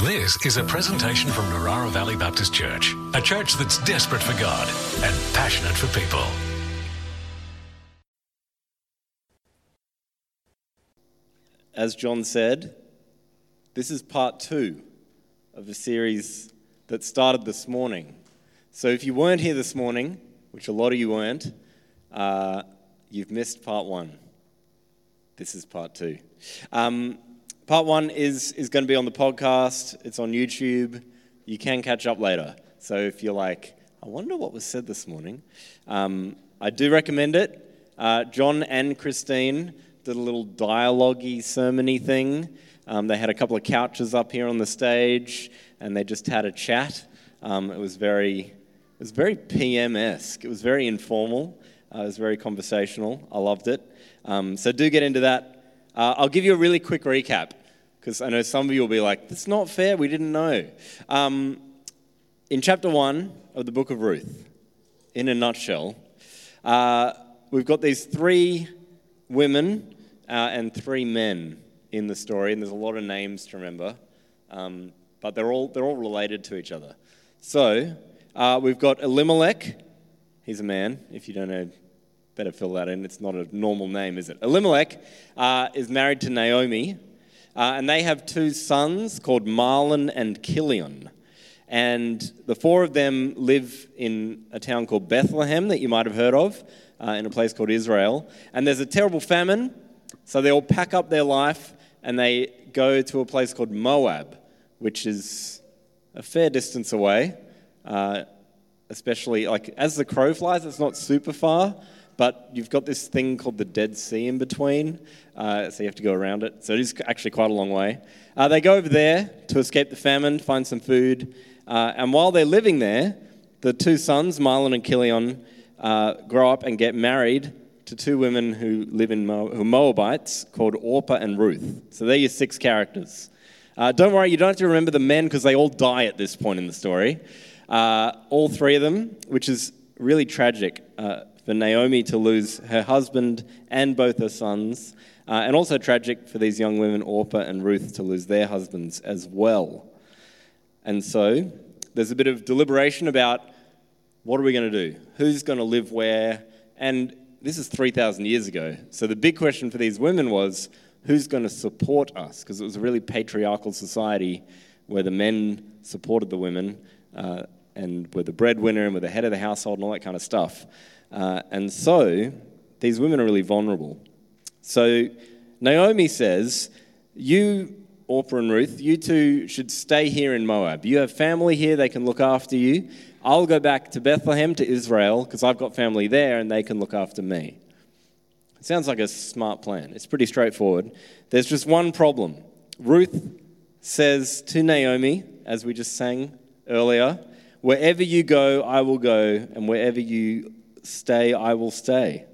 This is a presentation from Narara Valley Baptist Church, a church that's desperate for God and passionate for people. As John said, this is part two of a series that started this morning. So if you weren't here this morning, which a lot of you weren't, uh, you've missed part one. This is part two. Um, part one is, is going to be on the podcast, it's on YouTube. You can catch up later. So if you're like, I wonder what was said this morning, um, I do recommend it. Uh, John and Christine did a little dialogue sermony thing. Um, they had a couple of couches up here on the stage and they just had a chat. Um, it was very, it was very PM esque. It was very informal. Uh, it was very conversational. I loved it. Um, so do get into that. Uh, I'll give you a really quick recap because I know some of you will be like, "That's not fair. We didn't know." Um, in chapter one of the book of Ruth, in a nutshell, uh, we've got these three women uh, and three men in the story, and there's a lot of names to remember, um, but they're all they're all related to each other. So uh, we've got Elimelech. He's a man. If you don't know, better fill that in. It's not a normal name, is it? Elimelech uh, is married to Naomi, uh, and they have two sons called Mahlon and Chilion. And the four of them live in a town called Bethlehem that you might have heard of, uh, in a place called Israel. And there's a terrible famine, so they all pack up their life and they go to a place called Moab, which is a fair distance away. Uh, especially, like, as the crow flies, it's not super far, but you've got this thing called the Dead Sea in between, uh, so you have to go around it. So it is actually quite a long way. Uh, they go over there to escape the famine, find some food, uh, and while they're living there, the two sons, Mahlon and Chilion, uh, grow up and get married to two women who live in Mo- who Moabites called Orpah and Ruth. So they're your six characters. Uh, don't worry, you don't have to remember the men because they all die at this point in the story. Uh, all three of them, which is really tragic for Naomi to lose her husband and both her sons, uh, and also tragic for these young women, Orpah and Ruth, to lose their husbands as well. And so there's a bit of deliberation about what are we going to do? Who's going to live where? And this is 3,000 years ago. So the big question for these women was who's going to support us? Because it was a really patriarchal society where the men supported the women uh, and were the breadwinner and were the head of the household and all that kind of stuff. Uh, and so these women are really vulnerable. So Naomi says, You, Orpah and Ruth, you two should stay here in Moab. You have family here, they can look after you. I'll go back to Bethlehem, to Israel, because I've got family there and they can look after me. It sounds like a smart plan. It's pretty straightforward. There's just one problem. Ruth says to Naomi, as we just sang earlier, Wherever you go, I will go, and wherever you stay, I will stay.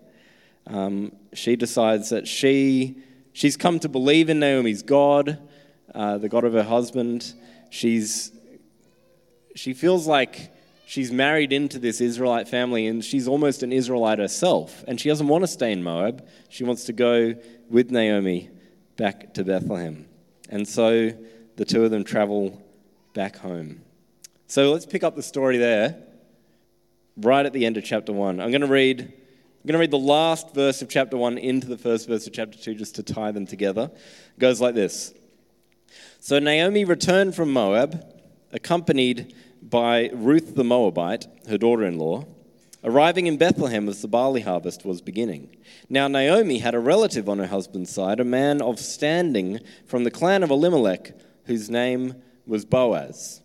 Um, she decides that she, she's come to believe in Naomi's God, uh, the God of her husband. She's, she feels like she's married into this Israelite family and she's almost an Israelite herself. And she doesn't want to stay in Moab. She wants to go with Naomi back to Bethlehem. And so the two of them travel back home. So let's pick up the story there, right at the end of chapter 1. I'm going to read. I'm going to read the last verse of chapter 1 into the first verse of chapter 2 just to tie them together. It goes like this So Naomi returned from Moab, accompanied by Ruth the Moabite, her daughter in law, arriving in Bethlehem as the barley harvest was beginning. Now, Naomi had a relative on her husband's side, a man of standing from the clan of Elimelech, whose name was Boaz.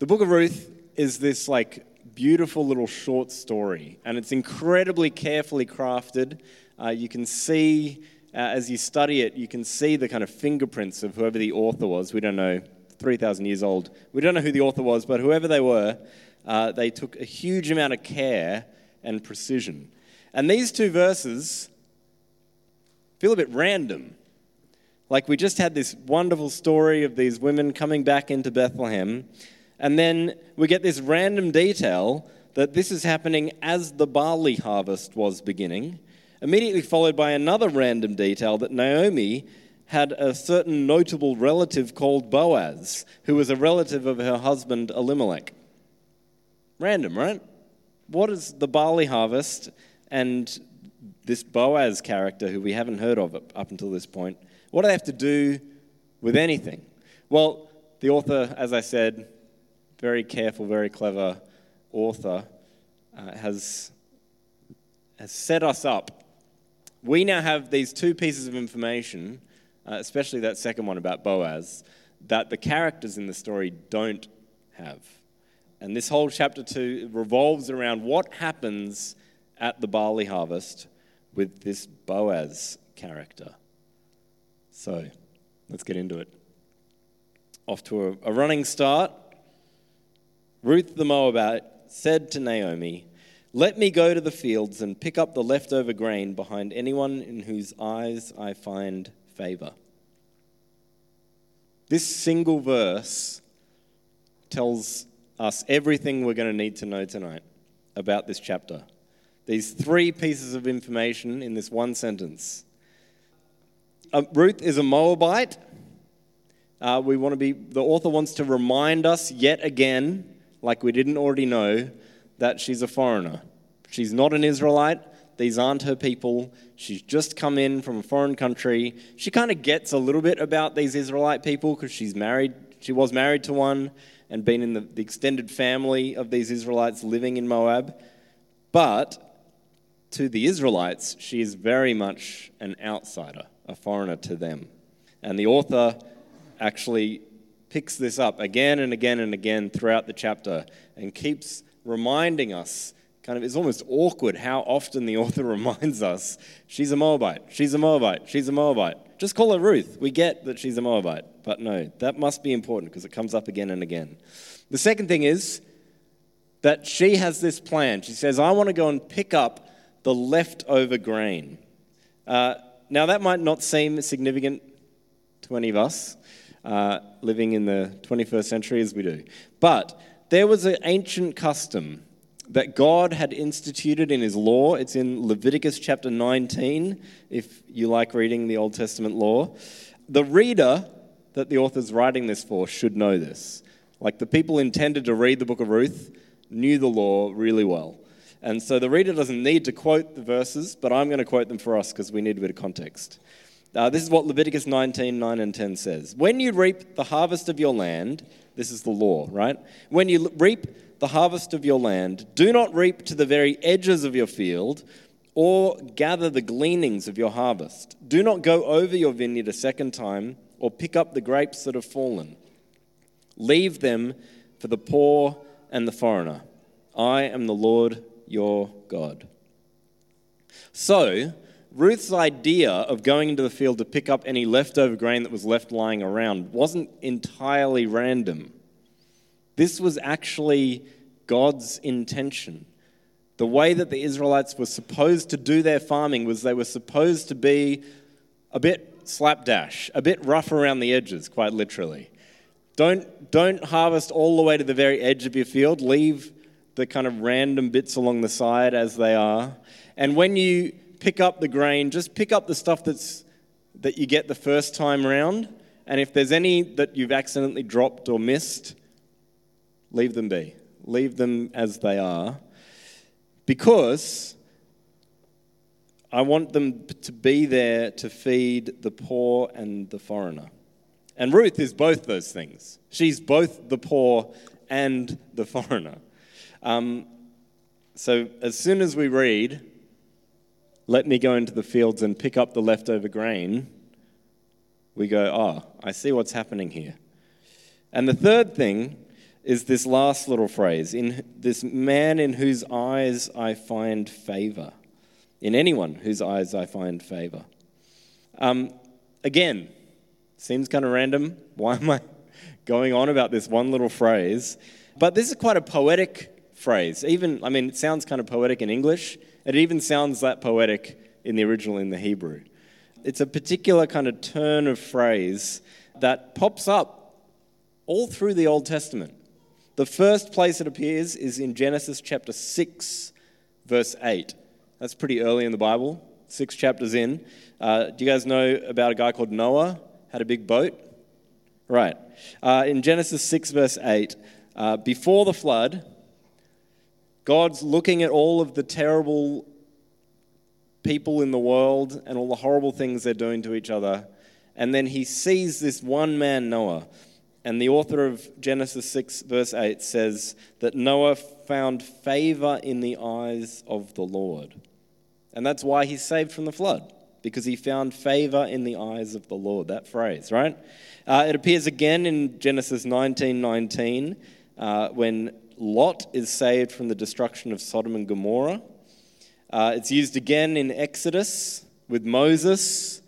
The book of Ruth is this like beautiful little short story, and it's incredibly carefully crafted. Uh, you can see, uh, as you study it, you can see the kind of fingerprints of whoever the author was. We don't know 3,000 years old. We don't know who the author was, but whoever they were, uh, they took a huge amount of care and precision. And these two verses feel a bit random. Like we just had this wonderful story of these women coming back into Bethlehem, and then we get this random detail that this is happening as the barley harvest was beginning, immediately followed by another random detail that Naomi had a certain notable relative called Boaz, who was a relative of her husband Elimelech. Random, right? What is the barley harvest and this Boaz character, who we haven't heard of up until this point, what do they have to do with anything? Well, the author, as I said, very careful, very clever author, uh, has, has set us up. We now have these two pieces of information, uh, especially that second one about Boaz, that the characters in the story don't have. And this whole chapter 2 revolves around what happens at the barley harvest with this Boaz character. So let's get into it. Off to a, a running start. Ruth the Moabite said to Naomi, Let me go to the fields and pick up the leftover grain behind anyone in whose eyes I find favor. This single verse tells us everything we're going to need to know tonight about this chapter. These three pieces of information in this one sentence. Uh, Ruth is a Moabite. Uh, we want to be, the author wants to remind us yet again, like we didn't already know, that she's a foreigner. She's not an Israelite. These aren't her people. She's just come in from a foreign country. She kind of gets a little bit about these Israelite people because she's married. She was married to one and been in the, the extended family of these Israelites living in Moab. But to the Israelites, she is very much an outsider, a foreigner to them. And the author actually picks this up again and again and again throughout the chapter and keeps reminding us kind of it's almost awkward how often the author reminds us she's a Moabite, she's a Moabite, she's a Moabite. Just call her Ruth. We get that she's a Moabite. But no, that must be important because it comes up again and again. The second thing is that she has this plan. She says, I want to go and pick up the leftover grain. Uh, now, that might not seem significant to any of us uh, living in the 21st century as we do, but there was an ancient custom that God had instituted in his law. It's in Leviticus chapter 19, if you like reading the Old Testament law. The reader that the author's writing this for should know this. Like the people intended to read the book of Ruth knew the law really well. And so the reader doesn't need to quote the verses, but I'm going to quote them for us because we need a bit of context. Uh, this is what Leviticus 19, 9 and 10 says. When you reap the harvest of your land, this is the law, right? When you reap the harvest of your land, do not reap to the very edges of your field or gather the gleanings of your harvest. Do not go over your vineyard a second time or pick up the grapes that have fallen. Leave them for the poor and the foreigner. I am the Lord your God. So, Ruth's idea of going into the field to pick up any leftover grain that was left lying around wasn't entirely random. This was actually God's intention. The way that the Israelites were supposed to do their farming was they were supposed to be a bit slapdash, a bit rough around the edges, quite literally. Don't, don't harvest all the way to the very edge of your field. Leave the kind of random bits along the side as they are. And when you pick up the grain, just pick up the stuff that's, that you get the first time round. And if there's any that you've accidentally dropped or missed, leave them be. Leave them as they are. Because I want them to be there to feed the poor and the foreigner. And Ruth is both those things. She's both the poor and the foreigner. Um, so as soon as we read, let me go into the fields and pick up the leftover grain, we go, oh, I see what's happening here. And the third thing is this last little phrase in this man in whose eyes I find favor. In anyone whose eyes I find favor. Um, again, seems kind of random. Why am I going on about this one little phrase? But this is quite a poetic phrase. Even, I mean, it sounds kind of poetic in English. It even sounds that poetic in the original in the Hebrew. It's a particular kind of turn of phrase that pops up all through the Old Testament. The first place it appears is in Genesis chapter 6, verse 8. That's pretty early in the Bible. six chapters in. Uh, do you guys know about a guy called Noah? Had a big boat? Right. Uh, in Genesis 6, verse 8, uh, before the flood, God's looking at all of the terrible people in the world and all the horrible things they're doing to each other. And then he sees this one man, Noah. And the author of Genesis 6, verse 8 says that Noah found favor in the eyes of the Lord. And that's why he's saved from the flood, because he found favor in the eyes of the Lord. That phrase, right? Uh, it appears again in Genesis 19 19 uh, when Lot is saved from the destruction of Sodom and Gomorrah. Uh, it's used again in Exodus with Moses.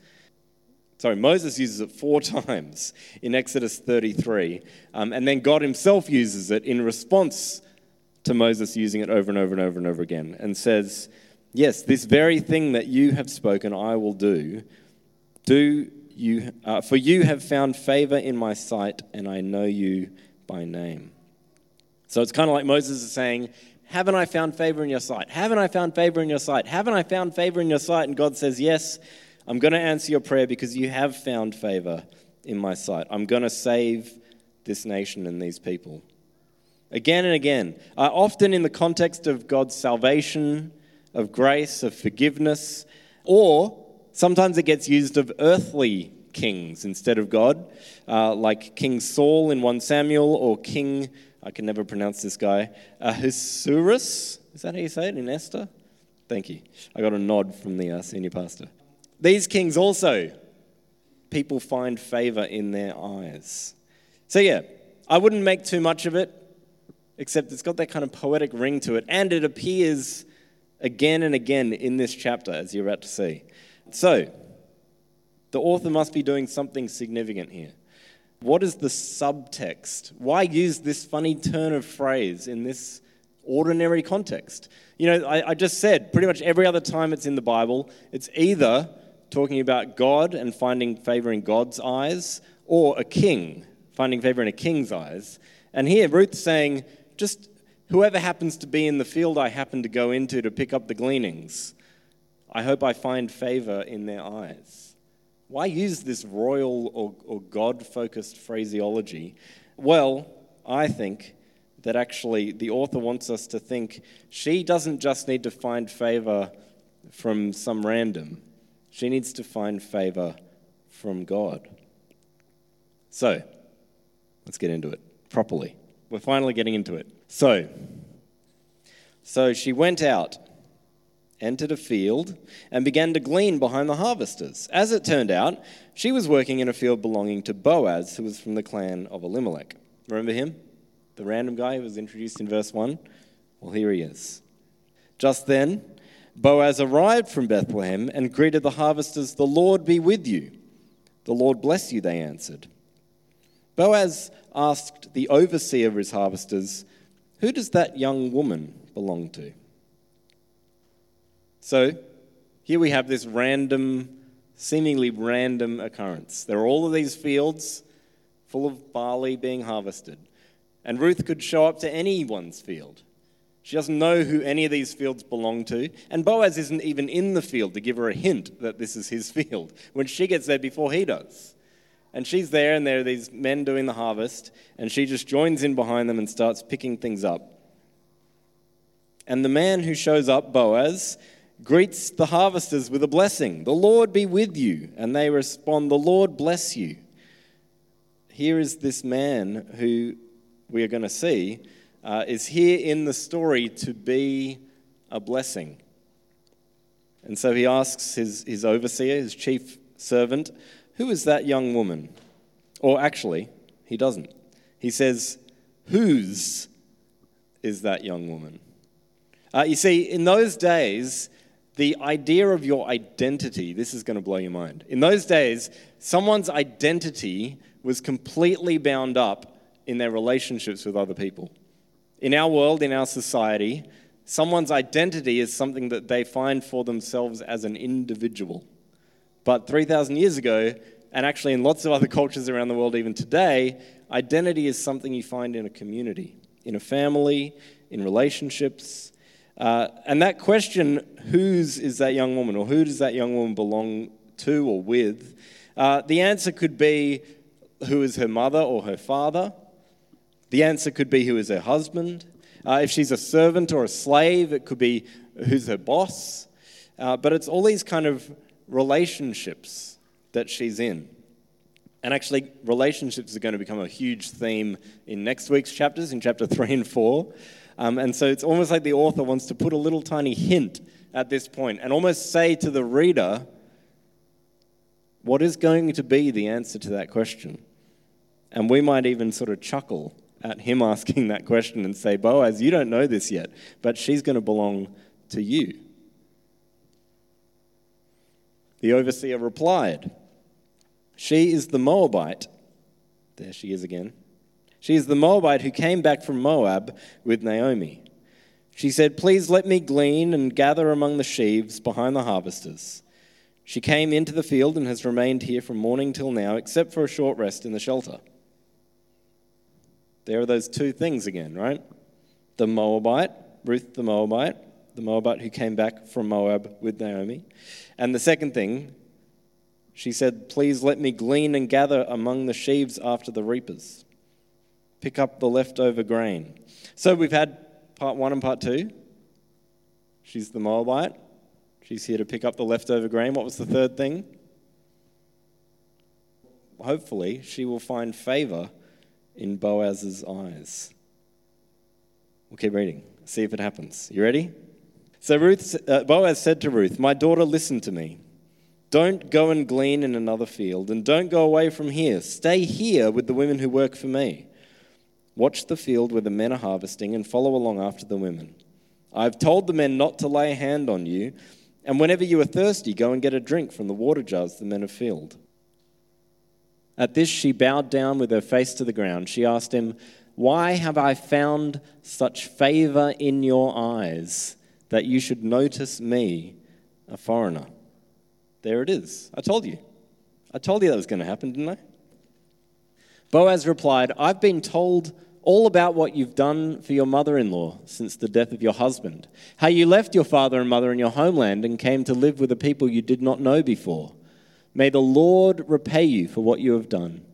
Sorry, Moses uses it four times in Exodus 33. Um, and then God himself uses it in response to Moses using it over and over and over and over again and says, Yes, this very thing that you have spoken, I will do. Do you, uh, for you have found favor in my sight, and I know you by name. So it's kind of like Moses is saying, Haven't I found favor in your sight? Haven't I found favor in your sight? Haven't I found favor in your sight? And God says, Yes, I'm going to answer your prayer because you have found favor in my sight. I'm going to save this nation and these people. Again and again, uh, often in the context of God's salvation, of grace, of forgiveness, or sometimes it gets used of earthly kings instead of God, uh, like King Saul in 1 Samuel or King I can never pronounce this guy. Ahasuerus? Is that how you say it in Esther? Thank you. I got a nod from the uh, senior pastor. These kings also, people find favor in their eyes. So, yeah, I wouldn't make too much of it, except it's got that kind of poetic ring to it, and it appears again and again in this chapter, as you're about to see. So, the author must be doing something significant here. What is the subtext? Why use this funny turn of phrase in this ordinary context? You know, I, I, just said pretty much every other time it's in the Bible, it's either talking about God and finding favor in God's eyes, or a king finding favor in a king's eyes. And here Ruth's saying, just whoever happens to be in the field I happen to go into to pick up the gleanings, I hope I find favor in their eyes. Why use this royal or, or God focused phraseology? Well, I think that actually the author wants us to think she doesn't just need to find favor from some random, she needs to find favor from God. So, let's get into it properly. We're finally getting into it. So, so she went out entered a field, and began to glean behind the harvesters. As it turned out, she was working in a field belonging to Boaz, who was from the clan of Elimelech. Remember him? The random guy who was introduced in verse 1? Well, here he is. Just then, Boaz arrived from Bethlehem and greeted the harvesters, The Lord be with you. The Lord bless you, they answered. Boaz asked the overseer of his harvesters, Who does that young woman belong to? So here we have this random, seemingly random occurrence. There are all of these fields full of barley being harvested. And Ruth could show up to anyone's field. She doesn't know who any of these fields belong to. And Boaz isn't even in the field to give her a hint that this is his field when she gets there before he does. And she's there, and there are these men doing the harvest, and she just joins in behind them and starts picking things up. And the man who shows up, Boaz, greets the harvesters with a blessing The Lord be with you. And they respond, The Lord bless you. Here is this man who we are going to see uh, is here in the story to be a blessing. And so he asks his, his overseer, his chief servant, Who is that young woman? Or actually, he doesn't. He says, Whose is that young woman? Uh, you see, in those days, the idea of your identity, this is going to blow your mind. In those days, someone's identity was completely bound up in their relationships with other people. In our world, in our society, someone's identity is something that they find for themselves as an individual. But 3,000 years ago, and actually in lots of other cultures around the world even today, identity is something you find in a community, in a family, in relationships. Uh, and that question, whose is that young woman, or who does that young woman belong to or with? Uh, the answer could be who is her mother or her father. The answer could be who is her husband. Uh, if she's a servant or a slave, it could be who's her boss. Uh, but it's all these kind of relationships that she's in. And actually, relationships are going to become a huge theme in next week's chapters, in chapter 3 and 4. Um, and so it's almost like the author wants to put a little tiny hint at this point and almost say to the reader, what is going to be the answer to that question? And we might even sort of chuckle at him asking that question and say, Boaz, you don't know this yet, but she's going to belong to you. The overseer replied, She is the Moabite. There she is again she is the Moabite who came back from Moab with Naomi. She said, Please let me glean and gather among the sheaves behind the harvesters. She came into the field and has remained here from morning till now, except for a short rest in the shelter. There are those two things again, right? The Moabite, Ruth the Moabite, the Moabite who came back from Moab with Naomi. And the second thing, she said, Please let me glean and gather among the sheaves after the reapers pick up the leftover grain. So we've had part one and part two. She's the Moabite. She's here to pick up the leftover grain. What was the third thing? Hopefully, she will find favor in Boaz's eyes. We'll keep reading, see if it happens. You ready? So Ruth, uh, Boaz said to Ruth, My daughter, listen to me. Don't go and glean in another field, and don't go away from here. Stay here with the women who work for me. Watch the field where the men are harvesting and follow along after the women. I have told the men not to lay a hand on you, and whenever you are thirsty, go and get a drink from the water jars the men have filled. At this, she bowed down with her face to the ground. She asked him, Why have I found such favor in your eyes that you should notice me, a foreigner? There it is. I told you. I told you that was going to happen, didn't I? Boaz replied, I've been told all about what you've done for your mother in law since the death of your husband, how you left your father and mother in your homeland and came to live with a people you did not know before. May the Lord repay you for what you have done.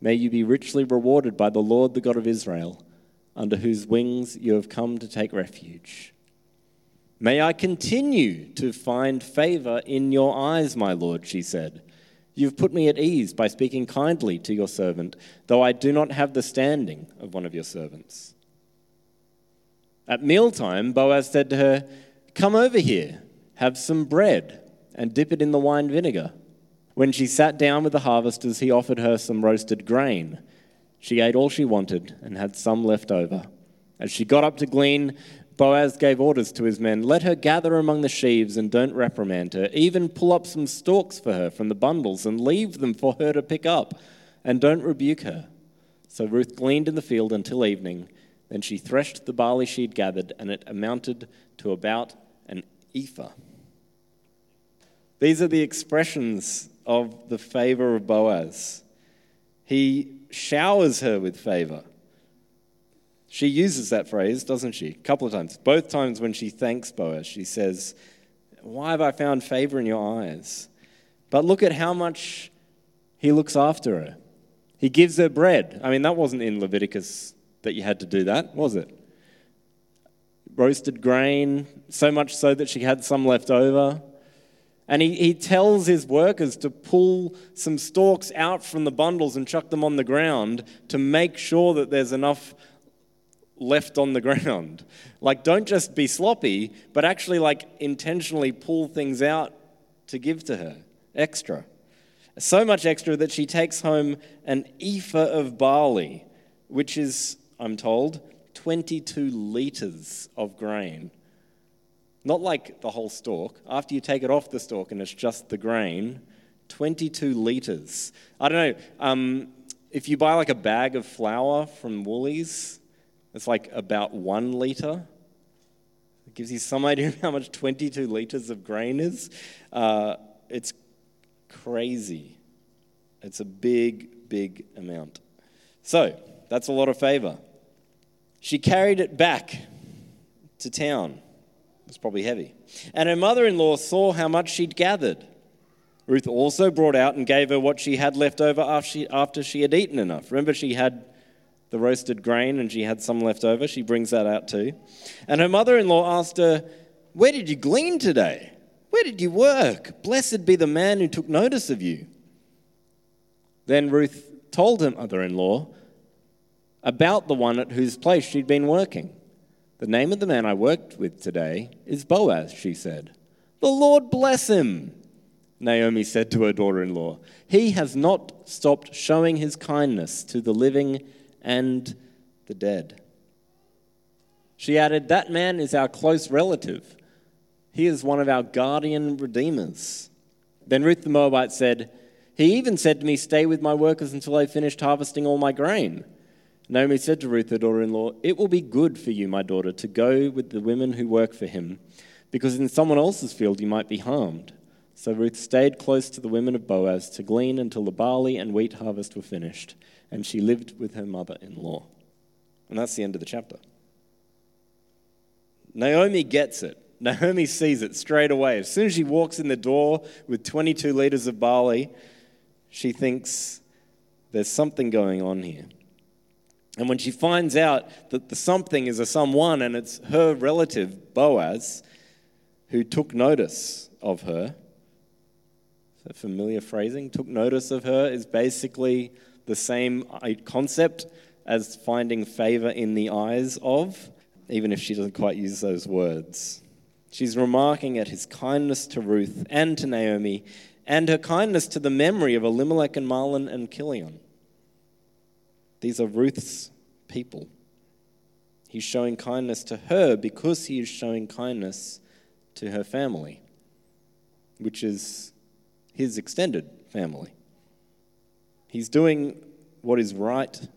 May you be richly rewarded by the Lord, the God of Israel, under whose wings you have come to take refuge. May I continue to find favor in your eyes, my Lord, she said. You've put me at ease by speaking kindly to your servant, though I do not have the standing of one of your servants. At mealtime, Boaz said to her, Come over here, have some bread, and dip it in the wine vinegar. When she sat down with the harvesters, he offered her some roasted grain. She ate all she wanted and had some left over. As she got up to glean, Boaz gave orders to his men Let her gather among the sheaves and don't reprimand her. Even pull up some stalks for her from the bundles and leave them for her to pick up, and don't rebuke her. So Ruth gleaned in the field until evening. Then she threshed the barley she'd gathered, and it amounted to about an ephah. These are the expressions of the favor of Boaz. He showers her with favor. She uses that phrase, doesn't she? A couple of times. Both times when she thanks Boaz, she says, Why have I found favor in your eyes? But look at how much he looks after her. He gives her bread. I mean, that wasn't in Leviticus that you had to do that, was it? Roasted grain, so much so that she had some left over. And he, he tells his workers to pull some stalks out from the bundles and chuck them on the ground to make sure that there's enough left on the ground. Like, don't just be sloppy, but actually, like, intentionally pull things out to give to her extra. So much extra that she takes home an ephah of barley, which is, I'm told, 22 liters of grain. Not like the whole stalk. After you take it off the stalk and it's just the grain, 22 liters. I don't know. Um, if you buy like a bag of flour from Woolies, it's like about one litre. It gives you some idea of how much 22 litres of grain is. Uh, it's crazy. It's a big, big amount. So, that's a lot of favour. She carried it back to town. It's probably heavy. And her mother in law saw how much she'd gathered. Ruth also brought out and gave her what she had left over after she, after she had eaten enough. Remember, she had the roasted grain and she had some left over. She brings that out too. And her mother in law asked her, Where did you glean today? Where did you work? Blessed be the man who took notice of you. Then Ruth told her mother in law about the one at whose place she'd been working. The name of the man I worked with today is Boaz, she said. The Lord bless him, Naomi said to her daughter in law. He has not stopped showing his kindness to the living and the dead. She added, That man is our close relative. He is one of our guardian redeemers. Then Ruth the Moabite said, He even said to me, Stay with my workers until I finished harvesting all my grain. Naomi said to Ruth, her daughter in law, It will be good for you, my daughter, to go with the women who work for him, because in someone else's field you might be harmed. So Ruth stayed close to the women of Boaz to glean until the barley and wheat harvest were finished and she lived with her mother in law. And that's the end of the chapter. Naomi gets it. Naomi sees it straight away. As soon as she walks in the door with 22 liters of barley, she thinks there's something going on here. And when she finds out that the something is a someone and it's her relative, Boaz, who took notice of her, so familiar phrasing, took notice of her is basically the same uh, concept as finding favor in the eyes of, even if she doesn't quite use those words. She's remarking at his kindness to Ruth and to Naomi, and her kindness to the memory of Elimelech and Mahlon and Chilion. These are Ruth's people. He's showing kindness to her because he is showing kindness to her family, which is his extended family. He's doing what is right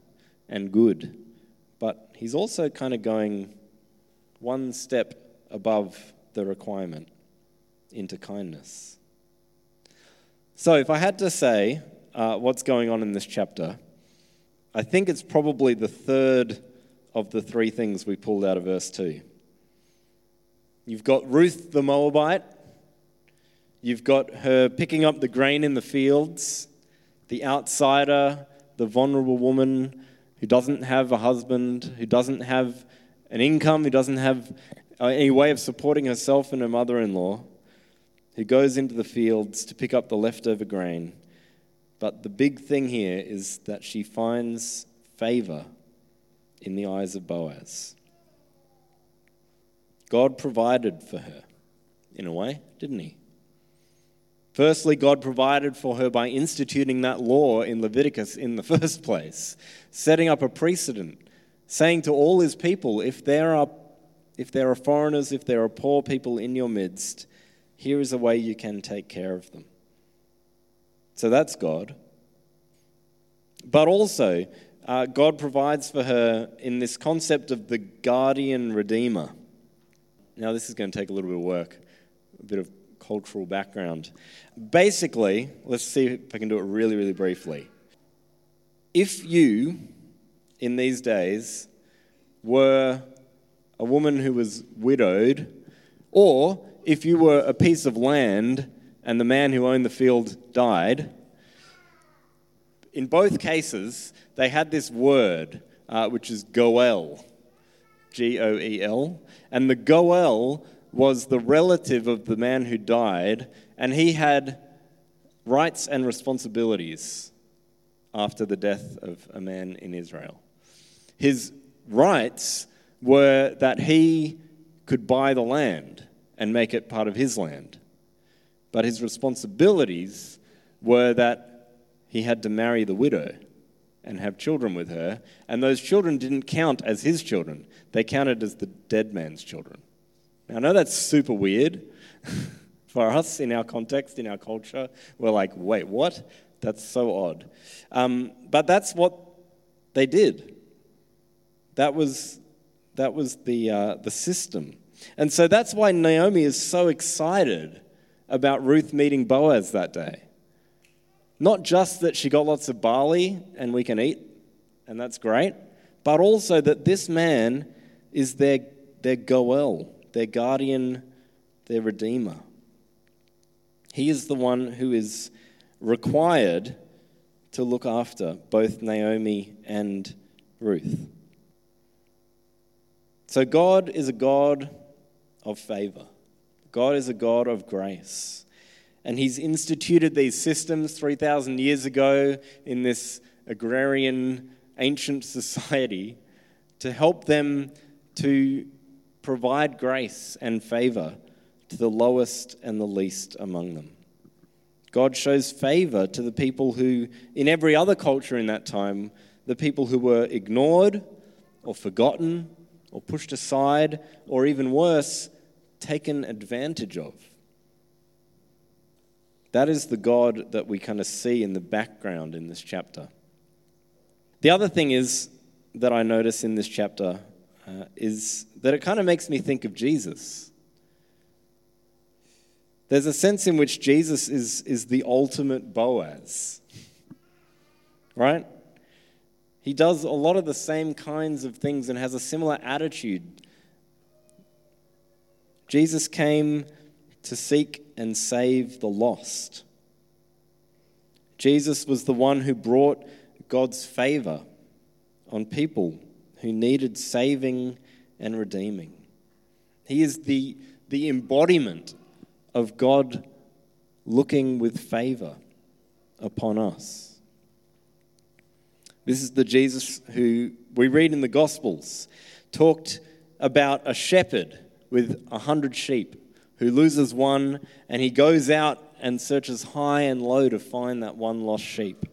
and good, but he's also kind of going one step above the requirement into kindness. So, if I had to say uh, what's going on in this chapter, I think it's probably the third of the three things we pulled out of verse 2. You've got Ruth the Moabite, you've got her picking up the grain in the fields, the outsider, the vulnerable woman who doesn't have a husband, who doesn't have an income, who doesn't have uh, any way of supporting herself and her mother in law, who goes into the fields to pick up the leftover grain. But the big thing here is that she finds favor in the eyes of Boaz. God provided for her, in a way, didn't he? Firstly, God provided for her by instituting that law in Leviticus in the first place, setting up a precedent, saying to all his people, if there are, if there are foreigners, if there are poor people in your midst, here is a way you can take care of them. So that's God. But also, uh, God provides for her in this concept of the guardian redeemer. Now, this is going to take a little bit of work, a bit of cultural background. Basically, let's see if I can do it really, really briefly. If you, in these days, were a woman who was widowed, or if you were a piece of land and the man who owned the field died, in both cases, they had this word, uh, which is goel, G O E L. And the goel was the relative of the man who died, and he had rights and responsibilities after the death of a man in Israel. His rights were that he could buy the land and make it part of his land. But his responsibilities were that he had to marry the widow and have children with her, and those children didn't count as his children, they counted as the dead man's children. Now, I know that's super weird for us in our context, in our culture. We're like, wait, what? That's so odd. Um, but that's what they did. That was, that was the, uh, the system. And so that's why Naomi is so excited about Ruth meeting Boaz that day. Not just that she got lots of barley and we can eat, and that's great, but also that this man is their, their Goel, their guardian, their redeemer. He is the one who is required to look after both Naomi and Ruth. So, God is a God of favor, God is a God of grace. And He's instituted these systems 3,000 years ago in this agrarian ancient society to help them to provide grace and favor to the lowest and the least among them. God shows favor to the people who, in every other culture in that time, the people who were ignored or forgotten or pushed aside or even worse, taken advantage of. That is the God that we kind of see in the background in this chapter. The other thing is that I notice in this chapter uh, is that it kind of makes me think of Jesus. There's a sense in which Jesus is, is the ultimate Boaz, right? He does a lot of the same kinds of things and has a similar attitude. Jesus came to seek and save the lost. Jesus was the one who brought God's favor on people who needed saving and redeeming. He is the, the embodiment of God looking with favor upon us. This is the Jesus who we read in the Gospels talked about a shepherd with a hundred sheep who loses one and he goes out and searches high and low to find that one lost sheep.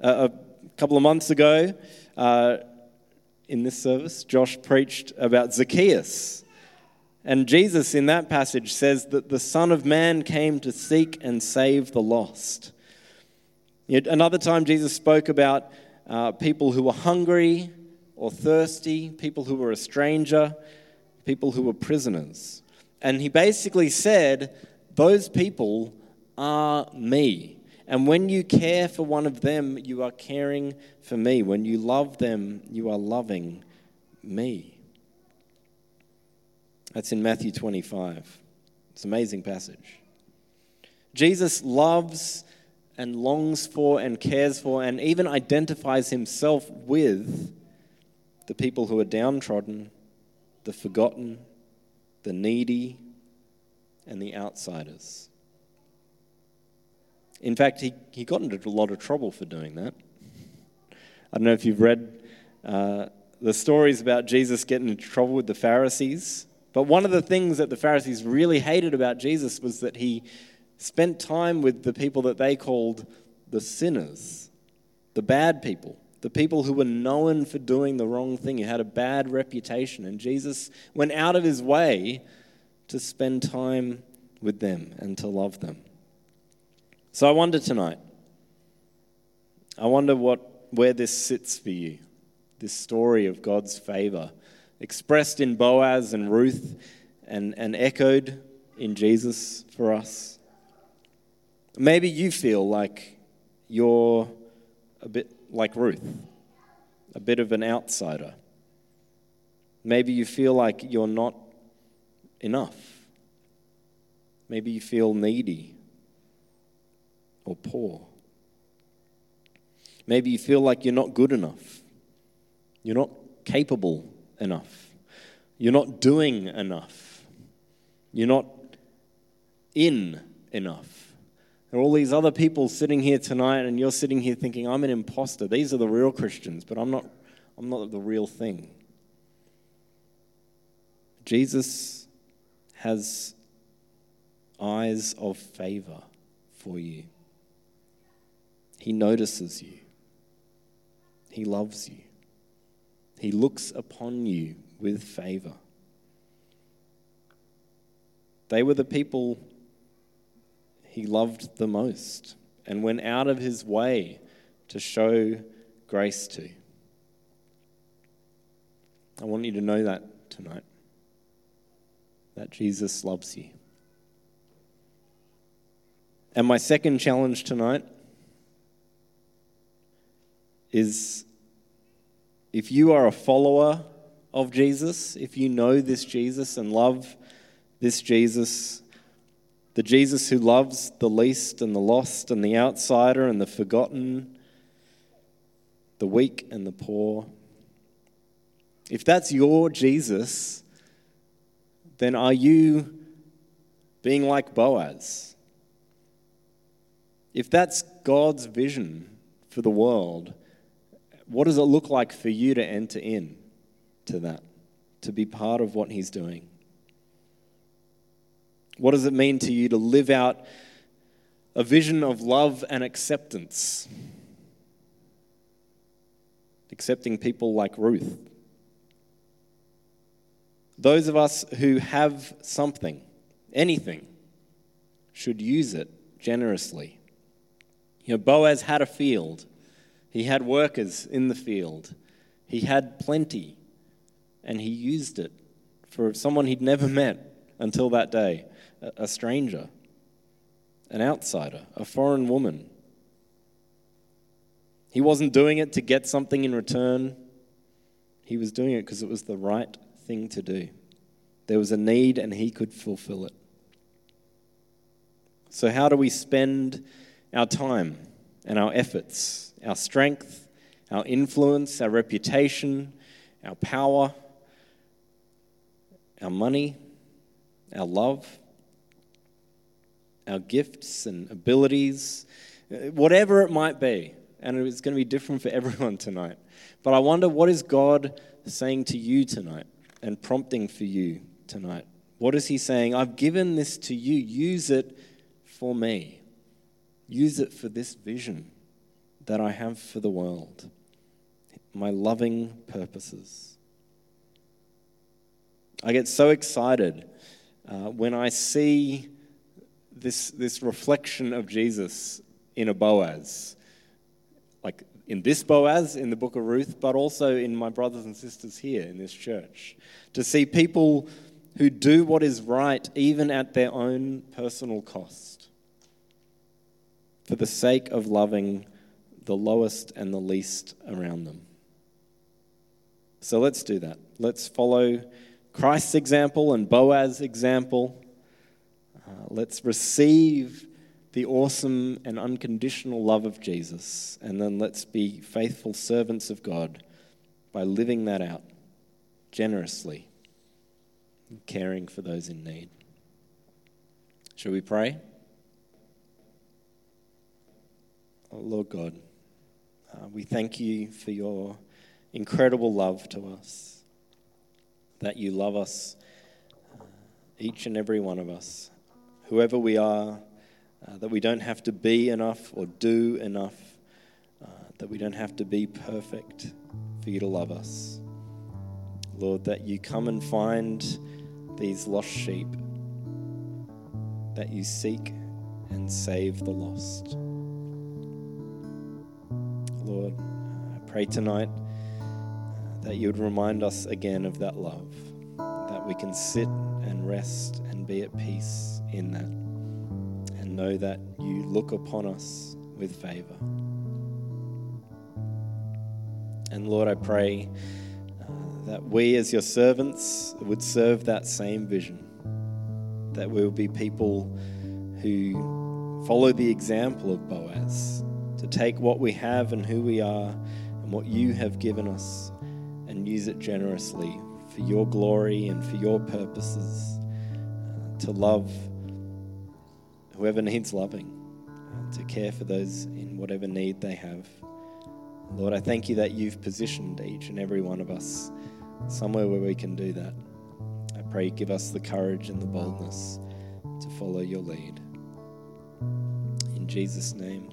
Uh, a couple of months ago, uh, in this service, Josh preached about Zacchaeus. And Jesus, in that passage, says that the Son of Man came to seek and save the lost. Yet another time, Jesus spoke about uh, people who were hungry or thirsty, people who were a stranger, people who were prisoners. And he basically said, Those people are me. And when you care for one of them, you are caring for me. When you love them, you are loving me. That's in Matthew 25. It's an amazing passage. Jesus loves and longs for and cares for and even identifies himself with the people who are downtrodden, the forgotten, the needy, and the outsiders. In fact, he, he got into a lot of trouble for doing that. I don't know if you've read uh, the stories about Jesus getting into trouble with the Pharisees, but one of the things that the Pharisees really hated about Jesus was that he spent time with the people that they called the sinners, the bad people, the people who were known for doing the wrong thing, who had a bad reputation. And Jesus went out of his way to spend time with them and to love them. So I wonder tonight, I wonder what, where this sits for you, this story of God's favor, expressed in Boaz and Ruth and, and echoed in Jesus for us. Maybe you feel like you're a bit like Ruth, a bit of an outsider. Maybe you feel like you're not enough. Maybe you feel needy or poor. Maybe you feel like you're not good enough. You're not capable enough. You're not doing enough. You're not in enough. There are all these other people sitting here tonight, and you're sitting here thinking, I'm an imposter. These are the real Christians, but I'm not, I'm not the real thing. Jesus has eyes of favor for you. He notices you. He loves you. He looks upon you with favor. They were the people he loved the most and went out of his way to show grace to. I want you to know that tonight that Jesus loves you. And my second challenge tonight is if you are a follower of Jesus, if you know this Jesus and love this Jesus, the Jesus who loves the least and the lost and the outsider and the forgotten, the weak and the poor, if that's your Jesus, then are you being like Boaz? If that's God's vision for the world, what does it look like for you to enter in to that, to be part of what He's doing? What does it mean to you to live out a vision of love and acceptance? Accepting people like Ruth. Those of us who have something, anything, should use it generously. You know, Boaz had a field, he had workers in the field, he had plenty, and he used it for someone he'd never met until that day a stranger, an outsider, a foreign woman. He wasn't doing it to get something in return. He was doing it because it was the right thing to do. There was a need and he could fulfill it. So, how do we spend our time and our efforts, our strength, our influence, our reputation, our power, our money, our love? our gifts and abilities, whatever it might be. And it's going to be different for everyone tonight. But I wonder what is God saying to you tonight and prompting for you tonight? What is He saying? I've given this to you. Use it for me. Use it for this vision that I have for the world, my loving purposes. I get so excited uh, when I see this, this reflection of Jesus in a Boaz. Like in this Boaz in the book of Ruth, but also in my brothers and sisters here in this church. To see people who do what is right even at their own personal cost for the sake of loving the lowest and the least around them. So let's do that. Let's follow Christ's example and Boaz's example uh, let's receive the awesome and unconditional love of Jesus, and then let's be faithful servants of God by living that out generously, caring for those in need. Shall we pray? Oh, Lord God, uh, we thank you for your incredible love to us, that you love us, uh, each and every one of us whoever we are, uh, that we don't have to be enough or do enough, uh, that we don't have to be perfect for you to love us. Lord, that you come and find these lost sheep, that you seek and save the lost. Lord, I pray tonight uh, that you would remind us again of that love, that we can sit and rest and be at peace in that and know that you look upon us with favor. And Lord, I pray uh, that we as your servants would serve that same vision, that we will be people who follow the example of Boaz, to take what we have and who we are and what you have given us and use it generously for your glory and for your purposes, uh, to love whoever needs loving, uh, to care for those in whatever need they have. Lord, I thank you that you've positioned each and every one of us somewhere where we can do that. I pray you give us the courage and the boldness to follow your lead. In Jesus' name,